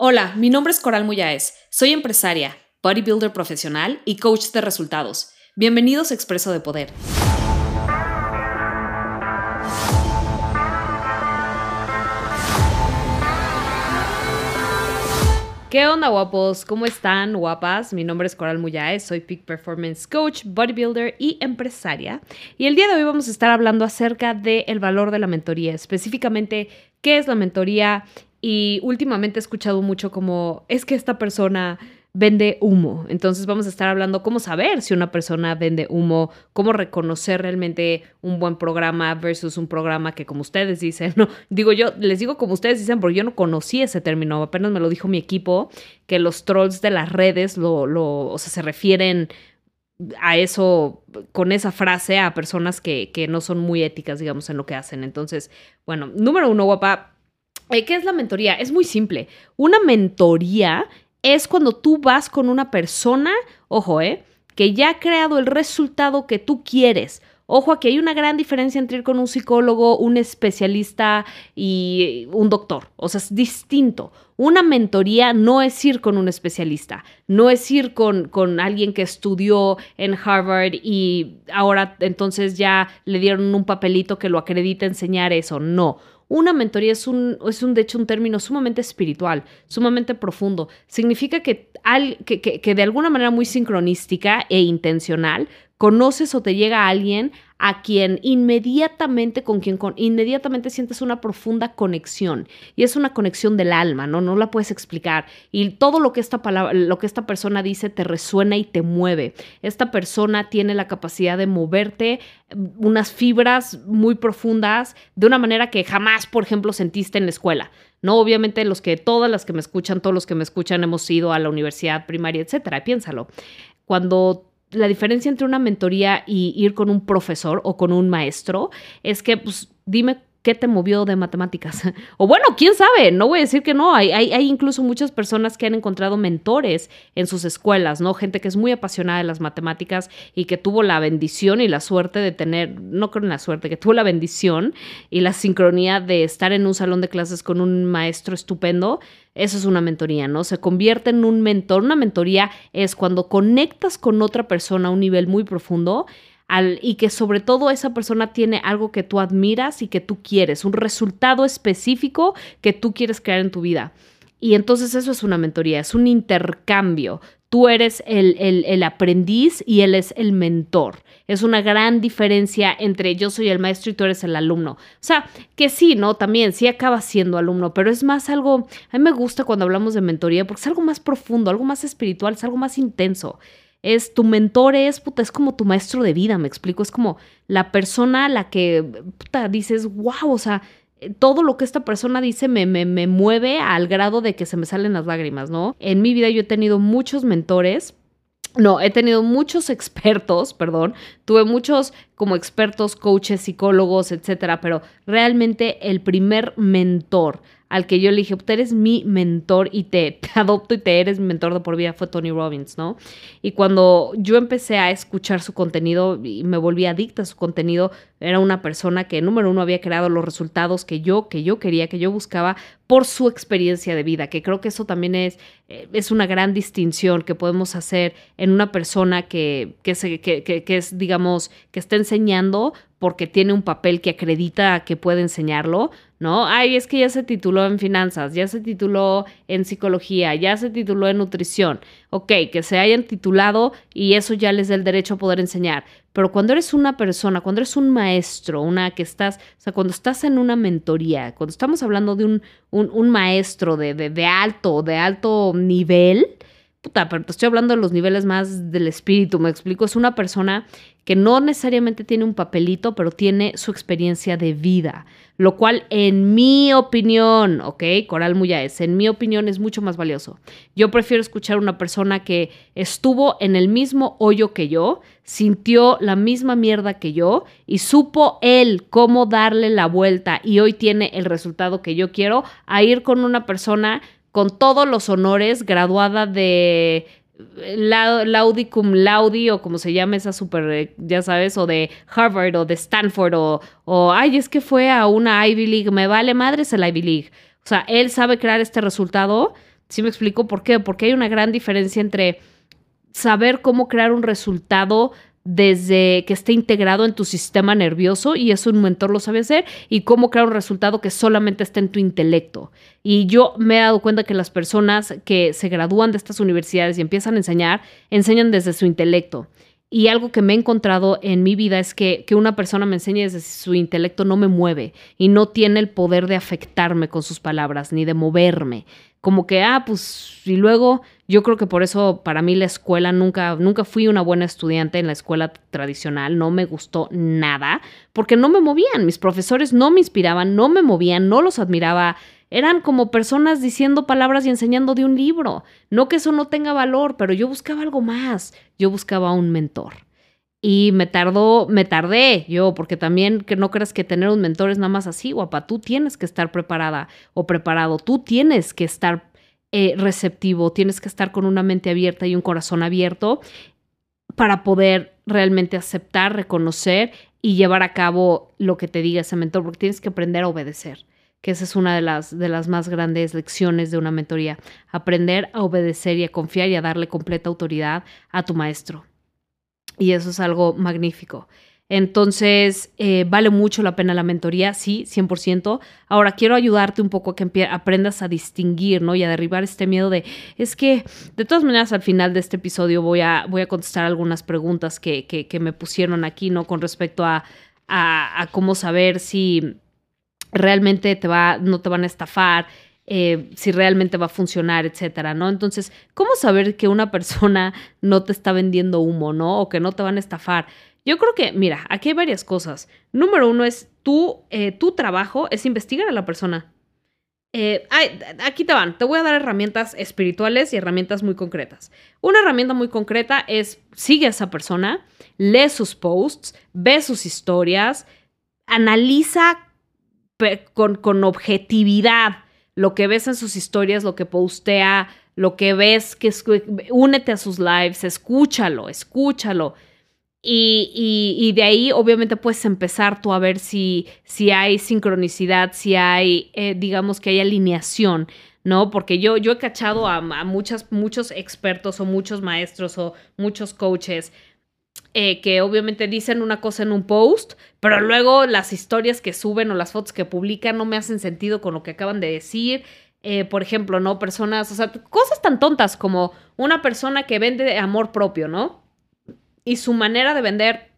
Hola, mi nombre es Coral Muyáez. Soy empresaria, bodybuilder profesional y coach de resultados. Bienvenidos a Expreso de Poder. ¿Qué onda, guapos? ¿Cómo están, guapas? Mi nombre es Coral Muyáez, soy Peak Performance Coach, bodybuilder y empresaria. Y el día de hoy vamos a estar hablando acerca del valor de la mentoría, específicamente qué es la mentoría. Y últimamente he escuchado mucho como, es que esta persona vende humo. Entonces vamos a estar hablando cómo saber si una persona vende humo, cómo reconocer realmente un buen programa versus un programa que como ustedes dicen, no, digo yo, les digo como ustedes dicen porque yo no conocí ese término, apenas me lo dijo mi equipo, que los trolls de las redes lo, lo o sea, se refieren a eso, con esa frase, a personas que, que no son muy éticas, digamos, en lo que hacen. Entonces, bueno, número uno, guapa, ¿qué es la mentoría? Es muy simple. Una mentoría es cuando tú vas con una persona, ojo, ¿eh? Que ya ha creado el resultado que tú quieres. Ojo, aquí hay una gran diferencia entre ir con un psicólogo, un especialista y un doctor. O sea, es distinto. Una mentoría no es ir con un especialista, no es ir con, con alguien que estudió en Harvard y ahora entonces ya le dieron un papelito que lo acredita enseñar eso. No. Una mentoría es un, es un, de hecho, un término sumamente espiritual, sumamente profundo. Significa que, al, que, que, que de alguna manera muy sincronística e intencional, conoces o te llega alguien a quien inmediatamente, con quien con, inmediatamente sientes una profunda conexión. Y es una conexión del alma, ¿no? No la puedes explicar. Y todo lo que esta palabra, lo que esta persona dice te resuena y te mueve. Esta persona tiene la capacidad de moverte mm, unas fibras muy profundas de una manera que jamás, por ejemplo, sentiste en la escuela. No, obviamente los que todas las que me escuchan, todos los que me escuchan hemos ido a la universidad primaria, etcétera. Piénsalo. Cuando la diferencia entre una mentoría y ir con un profesor o con un maestro es que, pues, dime qué te movió de matemáticas. o bueno, quién sabe, no voy a decir que no. Hay, hay, incluso muchas personas que han encontrado mentores en sus escuelas, ¿no? Gente que es muy apasionada de las matemáticas y que tuvo la bendición y la suerte de tener, no creo en la suerte, que tuvo la bendición y la sincronía de estar en un salón de clases con un maestro estupendo eso es una mentoría, ¿no? Se convierte en un mentor. Una mentoría es cuando conectas con otra persona a un nivel muy profundo y que sobre todo esa persona tiene algo que tú admiras y que tú quieres, un resultado específico que tú quieres crear en tu vida. Y entonces eso es una mentoría, es un intercambio. Tú eres el, el, el, aprendiz y él es el mentor. Es una gran diferencia entre yo soy el maestro y tú eres el alumno. O sea, que sí, ¿no? También sí acabas siendo alumno, pero es más algo, a mí me gusta cuando hablamos de mentoría porque es algo más profundo, algo más espiritual, es algo más intenso. Es tu mentor, es, puta, es como tu maestro de vida, me explico. Es como la persona a la que, puta, dices, wow, o sea, todo lo que esta persona dice me, me, me, mueve al grado de que se me salen las lágrimas, ¿no? En mi vida yo he tenido muchos mentores. No, he tenido muchos expertos, perdón, tuve muchos como expertos, coaches, psicólogos, etcétera, pero realmente el primer mentor al que yo le dije, tú eres mi mentor y te, adopto y te eres mi mentor de por vida fue Tony Robbins, ¿no? Y cuando yo empecé a escuchar su contenido y me volví adicta a su contenido, era una persona que, número uno, había creado los resultados que yo, que yo quería, que yo buscaba por su experiencia de vida, que creo que eso también es, eh, es una gran distinción que podemos hacer en una persona que, que, que, que es, digamos, que está enseñando porque tiene un papel que acredita que puede enseñarlo, ¿no? Ay, es que ya se tituló en finanzas, ya se tituló en psicología, ya se tituló en nutrición. Ok, que se hayan titulado y eso ya les da el derecho a poder enseñar. Pero cuando eres una persona, cuando eres un maestro, una que estás, o sea, cuando estás en una mentoría, cuando estamos hablando de un, un, maestro de, de alto, de alto nivel, puta, pero te estoy hablando de los niveles más del espíritu, me explico, es una persona que no necesariamente tiene un papelito, pero tiene su experiencia de vida, lo cual en mi opinión, ok, Coral Muyáez, en mi opinión es mucho más valioso. Yo prefiero escuchar a una persona que estuvo en el mismo hoyo que yo, sintió la misma mierda que yo y supo él cómo darle la vuelta y hoy tiene el resultado que yo quiero, a ir con una persona con todos los honores, graduada de Laudi cum Laudi o como se llama esa super, eh, ya sabes, o de Harvard o de Stanford o, o, ay, es que fue a una Ivy League, me vale madres el Ivy League. O sea, él sabe crear este resultado ¿Sí me explico por qué? Porque hay una gran diferencia entre saber cómo crear un resultado desde que esté integrado en tu sistema nervioso y eso un mentor lo sabe hacer y cómo crear un resultado que solamente esté en tu intelecto. Y yo me he dado cuenta que las personas que se gradúan de estas universidades y empiezan a enseñar, enseñan desde su intelecto. Y algo que me he encontrado en mi vida es que, que una persona me enseñe desde su intelecto no me mueve y no tiene el poder de afectarme con sus palabras ni de moverme como que, ah, pues, y luego yo creo que por eso para mí la escuela nunca, nunca fui una buena estudiante en la escuela tradicional, no me gustó nada, porque no me movían, mis profesores no me inspiraban, no me movían, no los admiraba, eran como personas diciendo palabras y enseñando de un libro. No que eso no tenga valor, pero yo buscaba algo más, yo buscaba un mentor. Y me tardó, me tardé yo, porque también que no creas que tener un mentor es nada más así, guapa. Tú tienes que estar preparada o preparado. Tú tienes que estar eh, receptivo, tienes que estar con una mente abierta y un corazón abierto para poder realmente aceptar, reconocer y llevar a cabo lo que te diga ese mentor, porque tienes que aprender a obedecer, que esa es una de las, de las más grandes lecciones de una mentoría, aprender a obedecer y a confiar y a darle completa autoridad a tu maestro. Y eso es algo magnífico. Entonces, eh, vale mucho la pena la mentoría, sí, 100%. Ahora, quiero ayudarte un poco a que aprendas a distinguir, ¿no? Y a derribar este miedo de, es que, de todas maneras, al final de este episodio voy a, voy a contestar algunas preguntas que, que, me pusieron aquí, ¿no? Con respecto a, a, a, cómo saber si realmente te va, no te van a estafar, eh, si realmente va a funcionar, etcétera, ¿no? Entonces, ¿cómo saber que una persona no te está vendiendo humo, ¿no? O que no te van a estafar. Yo creo que, mira, aquí hay varias cosas. Número uno es tu, eh, tu trabajo es investigar a la persona. Eh, aquí te van, te voy a dar herramientas espirituales y herramientas muy concretas. Una herramienta muy concreta es sigue a esa persona, lee sus posts, ve sus historias, analiza con, con objetividad lo que ves en sus historias, lo que postea, lo que ves, que únete a sus lives, escúchalo, escúchalo. Y, de ahí obviamente puedes empezar tú a ver si, si hay sincronicidad, si hay, eh, digamos que hay alineación, ¿no? Porque yo, yo he cachado a, a muchas, muchos expertos o muchos maestros o muchos coaches eh, que obviamente dicen una cosa en un post, pero luego las historias que suben o las fotos que publican no me hacen sentido con lo que acaban de decir. Eh, por ejemplo, ¿no? Personas, o sea, cosas tan tontas como una persona que vende amor propio, ¿no? Y su manera de vender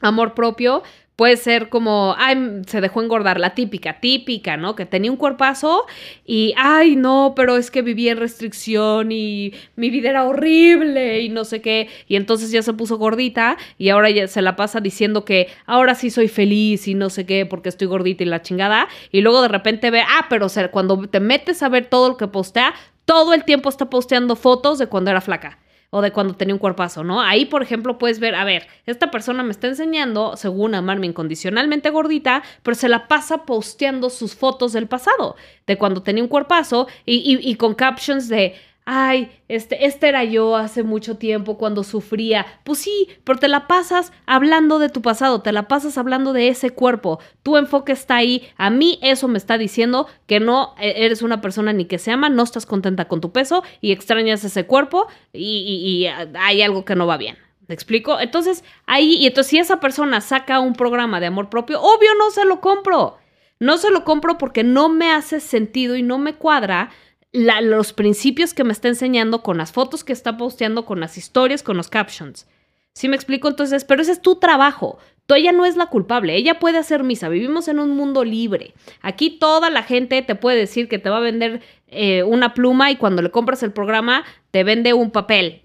amor propio Puede ser como, ay, se dejó engordar, la típica, típica, ¿no? Que tenía un cuerpazo y, ay, no, pero es que vivía en restricción y mi vida era horrible y no sé qué. Y entonces ya se puso gordita y ahora ya se la pasa diciendo que ahora sí soy feliz y no sé qué porque estoy gordita y la chingada. Y luego de repente ve, ah, pero cuando te metes a ver todo lo que postea, todo el tiempo está posteando fotos de cuando era flaca o de cuando tenía un cuerpazo, ¿no? Ahí, por ejemplo, puedes ver, a ver, esta persona me está enseñando, según amarme incondicionalmente gordita, pero se la pasa posteando sus fotos del pasado, de cuando tenía un cuerpazo y, y con captions de, ay, este, este era yo hace mucho tiempo cuando sufría. Pues sí, pero te la pasas hablando de tu pasado, te la pasas hablando de ese cuerpo. Tu enfoque está ahí. A mí eso me está diciendo que no e, eres una persona ni que se ama, no estás contenta con tu peso y extrañas ese cuerpo y, hay algo que no va bien. ¿Me explico? Entonces, ahí, y entonces si esa persona saca un programa de amor propio, obvio no se lo compro. No se lo compro porque no me hace sentido y no me cuadra los principios que me está enseñando con las fotos que está posteando, con las historias, con los captions. ¿Sí me explico? Entonces, pero ese es tu trabajo. Tú, ella no es la culpable, ella puede hacer misa. Vivimos en un mundo libre. Aquí toda la gente te puede decir que te va a vender eh, una pluma y cuando le compras el programa te vende un papel.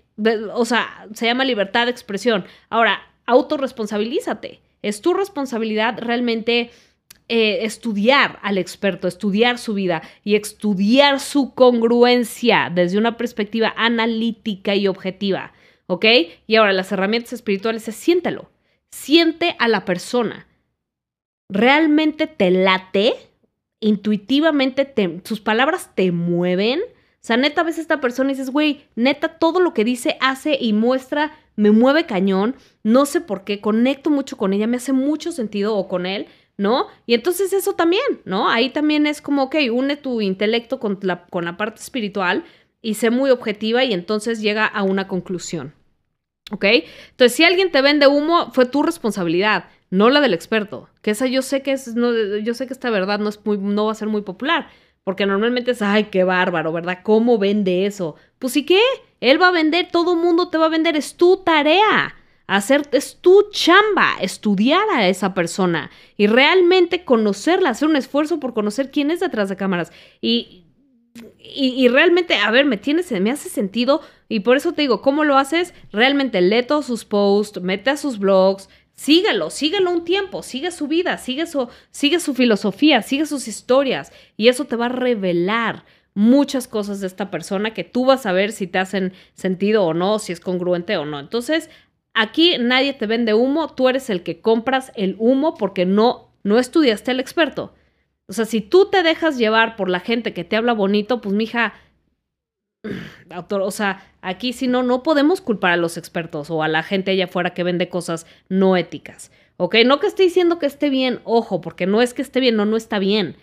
O sea, se llama libertad de expresión. Ahora, autorresponsabilízate. Es tu responsabilidad realmente eh, estudiar al experto, estudiar su vida y estudiar su congruencia desde una perspectiva analítica y objetiva. ¿Ok? Y ahora las herramientas espirituales es siéntelo. Siente a la persona. ¿Realmente te late? Intuitivamente sus palabras te mueven. O sea, neta, ves a esta persona y dices, güey, neta, todo lo que dice, hace y muestra, me mueve cañón. No sé por qué, conecto mucho con ella, me hace mucho sentido o con él. ¿No? Y entonces eso también, ¿no? Ahí también es como, ok, une tu intelecto con la, con la parte espiritual y sé muy objetiva y entonces llega a una conclusión. ¿Ok? Entonces, si alguien te vende humo, fue tu responsabilidad, no la del experto. Que esa yo sé que es, no, yo sé que esta verdad no, es muy, no va a ser muy popular. Porque normalmente es, ay, qué bárbaro, ¿verdad? ¿Cómo vende eso? Pues ¿y qué? Él va a vender, todo mundo te va a vender, es tu tarea. Hacer, es tu chamba, estudiar a esa persona y realmente conocerla, hacer un esfuerzo por conocer quién es detrás de cámaras. Y, y, realmente, a ver, me, tiene, me hace sentido y por eso te digo, ¿cómo lo haces? Realmente lee todos sus posts, mete a sus blogs, síguelo, síguelo un tiempo, sigue su vida, sigue su, sigue su filosofía, sigue sus historias y eso te va a revelar muchas cosas de esta persona que tú vas a ver si te hacen sentido o no, si es congruente o no. Entonces, aquí nadie te vende humo, tú eres el que compras el humo porque no, no estudiaste al experto. O sea, si tú te dejas llevar por la gente que te habla bonito, pues mija, autor, o sea, aquí si no, no podemos culpar a los expertos o a la gente allá afuera que vende cosas no éticas. ¿Ok? No que esté diciendo que esté bien, ojo, porque no es que esté bien, no, no está bien.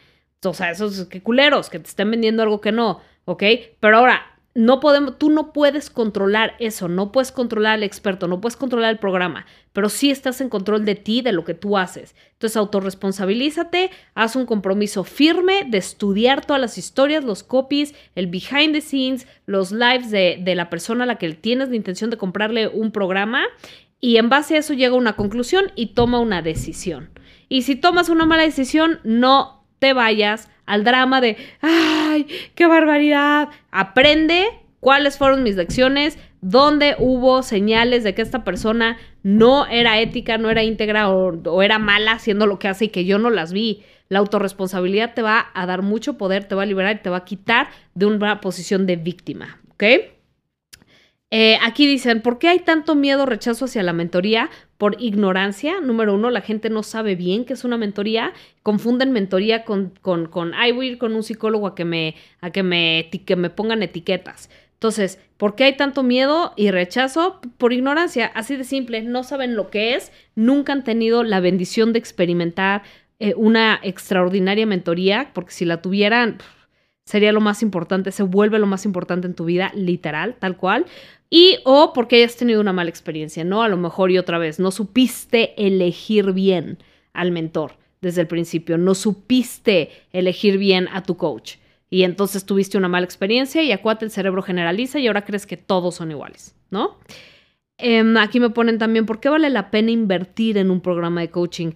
O sea, esos que culeros, que te estén vendiendo algo que no, ¿ok? Pero ahora, no podemos, tú no puedes controlar eso, no puedes controlar al experto, no puedes controlar el programa, pero sí estás en control de ti, de lo que tú haces. Entonces, autorresponsabilízate, haz un compromiso firme de estudiar todas las historias, los copies, el behind the scenes, los lives de, de la persona a la que tienes la intención de comprarle un programa y en base a eso llega a una conclusión y toma una decisión. Y si tomas una mala decisión, no te vayas al drama de, ay, qué barbaridad. Aprende cuáles fueron mis lecciones, dónde hubo señales de que esta persona no era ética, no era íntegra o, era mala haciendo lo que hace y que yo no las vi. La autorresponsabilidad te va a dar mucho poder, te va a liberar y te va a quitar de una posición de víctima, ¿ok? Eh, aquí dicen, ¿por qué hay tanto miedo, rechazo hacia la mentoría? Por ignorancia. Número uno, la gente no sabe bien qué es una mentoría. Confunden mentoría con, con, con ay, voy a ir con un psicólogo a que me, a que me, que me pongan etiquetas. Entonces, ¿por qué hay tanto miedo y rechazo? Por ignorancia, así de simple. No saben lo que es, nunca han tenido la bendición de experimentar eh, una extraordinaria mentoría, porque si la tuvieran, sería lo más importante, se vuelve lo más importante en tu vida, literal, tal cual y o porque hayas tenido una mala experiencia, ¿no? A lo mejor y otra vez, no supiste elegir bien al mentor desde el principio, no supiste elegir bien a tu coach. Y entonces tuviste una mala experiencia y acuate el cerebro generaliza y ahora crees que todos son iguales, ¿no? Em, aquí me ponen también, ¿por qué vale la pena invertir en un programa de coaching?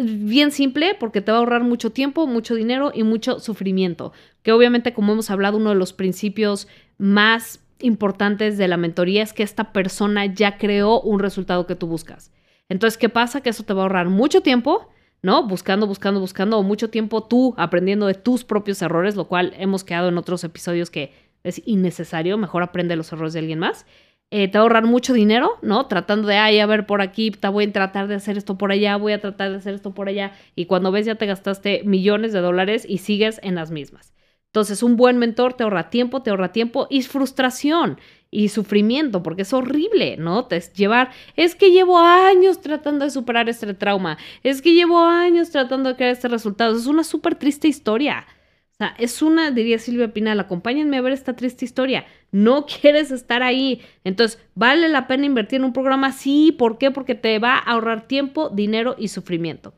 Bien simple, porque te va a ahorrar mucho tiempo, mucho dinero y mucho sufrimiento. Que obviamente, como hemos hablado, uno de los principios más importantes de la mentoría es que esta persona ya creó un resultado que tú buscas. Entonces, ¿qué pasa? Que eso te va a ahorrar mucho tiempo, ¿no? Buscando, buscando, buscando, o mucho tiempo tú aprendiendo de tus propios errores, lo cual hemos quedado en otros episodios que es innecesario, mejor aprende los errores de alguien más. Eh, te va a ahorrar mucho dinero, ¿no? Tratando de, ay, a ver, por aquí, te voy a tratar de hacer esto por allá, voy a tratar de hacer esto por allá, y cuando ves ya te gastaste millones de dólares y sigues en las mismas. Entonces, un buen mentor te ahorra tiempo, te ahorra tiempo y frustración y sufrimiento, porque es horrible, ¿no? Te es llevar, es que llevo años tratando de superar este trauma, es que llevo años tratando de crear este resultado. Es una súper triste historia. O sea, es una, diría Silvia Pinal, acompáñenme a ver esta triste historia. No quieres estar ahí. Entonces, ¿vale la pena invertir en un programa? Sí, ¿por qué? Porque te va a ahorrar tiempo, dinero y sufrimiento.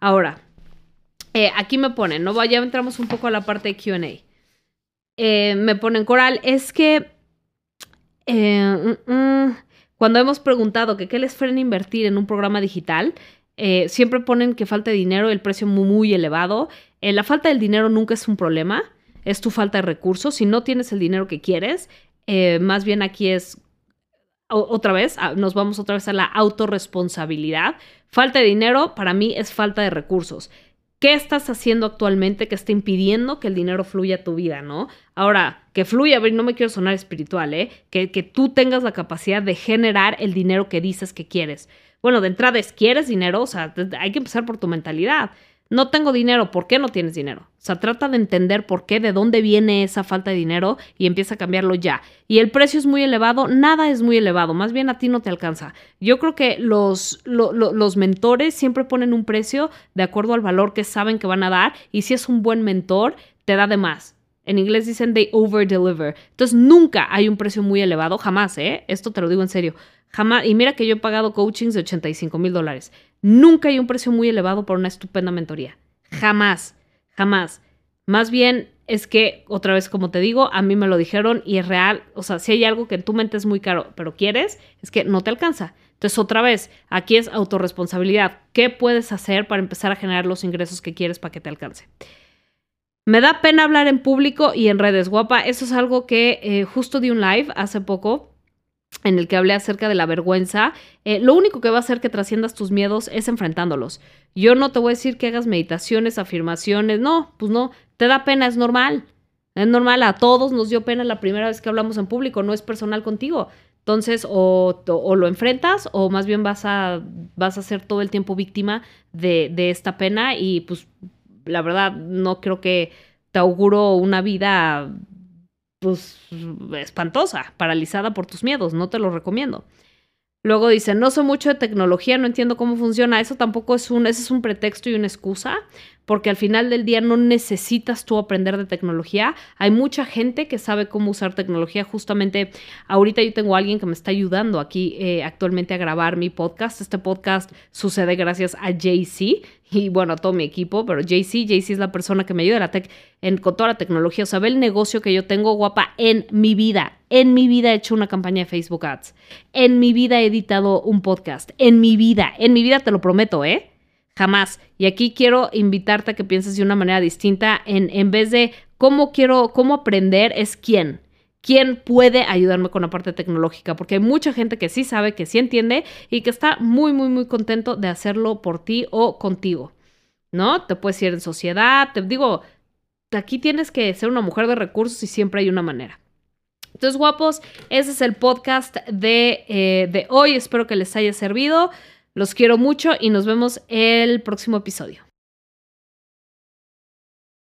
Ahora, eh, aquí me ponen, ¿no? Ya entramos un poco a la parte de QA. Eh, me ponen coral, es que eh, mm, mm, cuando hemos preguntado que qué les frena invertir en un programa digital, siempre ponen que falta de dinero el precio muy, elevado. la falta del dinero nunca es un problema, es tu falta de recursos. Si no tienes el dinero que quieres, más bien aquí es otra vez, nos vamos otra vez a la autorresponsabilidad. Falta de dinero para mí es falta de recursos. ¿Qué estás haciendo actualmente que está impidiendo que el dinero fluya a tu vida, no? Ahora, que fluya, no me quiero sonar espiritual, ¿eh? Que, que tú tengas la capacidad de generar el dinero que dices que quieres. Bueno, de entrada es, ¿quieres dinero? O sea, hay que empezar por tu mentalidad no tengo dinero, ¿por qué no tienes dinero? O sea, trata de entender por qué, de dónde viene esa falta de dinero y empieza a cambiarlo ya. Y el precio es muy elevado, nada es muy elevado, más bien a ti no te alcanza. Yo creo que los, los mentores siempre ponen un precio de acuerdo al valor que saben que van a dar y si es un buen mentor, te da de más. En inglés dicen they over deliver. Entonces nunca hay un precio muy elevado, jamás, ¿eh? Esto te lo digo en serio. Jamás. Y mira que yo he pagado coachings de 85 mil dólares. Nunca hay un precio muy elevado por una estupenda mentoría. Jamás, jamás. Más bien es que, otra vez, como te digo, a mí me lo dijeron y es real. O sea, si hay algo que en tu mente es muy caro, pero quieres, es que no te alcanza. Entonces, otra vez, aquí es autorresponsabilidad. ¿Qué puedes hacer para empezar a generar los ingresos que quieres para que te alcance? Me da pena hablar en público y en redes, guapa. Eso es algo que eh, justo di un live hace poco en el que hablé acerca de la vergüenza. Eh, lo único que va a hacer que trasciendas tus miedos es enfrentándolos. Yo no te voy a decir que hagas meditaciones, afirmaciones. No, pues no. Te da pena, es normal. Es normal, a todos nos dio pena la primera vez que hablamos en público, no es personal contigo. Entonces, o, lo enfrentas o más bien vas a, vas a ser todo el tiempo víctima de, de esta pena y pues la verdad no creo que te auguro una vida pues espantosa, paralizada por tus miedos, no te lo recomiendo. Luego dice, no sé mucho de tecnología, no entiendo cómo funciona. Eso tampoco es un, ese es un pretexto y una excusa porque al final del día no necesitas tú aprender de tecnología. Hay mucha gente que sabe cómo usar tecnología. Justamente ahorita yo tengo a alguien que me está ayudando aquí eh, actualmente a grabar mi podcast. Este podcast sucede gracias a JC y bueno, a todo mi equipo, pero JC, JC es la persona que me ayuda la tech, en, con toda la tecnología. O sea, ve el negocio que yo tengo, guapa, en mi vida. En mi vida he hecho una campaña de Facebook Ads. En mi vida he editado un podcast. En mi vida, en mi vida te lo prometo, ¿eh? Jamás. Y aquí quiero invitarte a que pienses de una manera distinta en, en vez de cómo quiero, cómo aprender, es quién. ¿Quién puede ayudarme con la parte tecnológica? Porque hay mucha gente que sí sabe, que sí entiende y que está muy, muy, muy contento de hacerlo por ti o contigo. ¿No? Te puedes ir en sociedad, te digo, aquí tienes que ser una mujer de recursos y siempre hay una manera. Entonces, guapos, ese es el podcast de, eh, de hoy. Espero que les haya servido. Los quiero mucho y nos vemos el próximo episodio.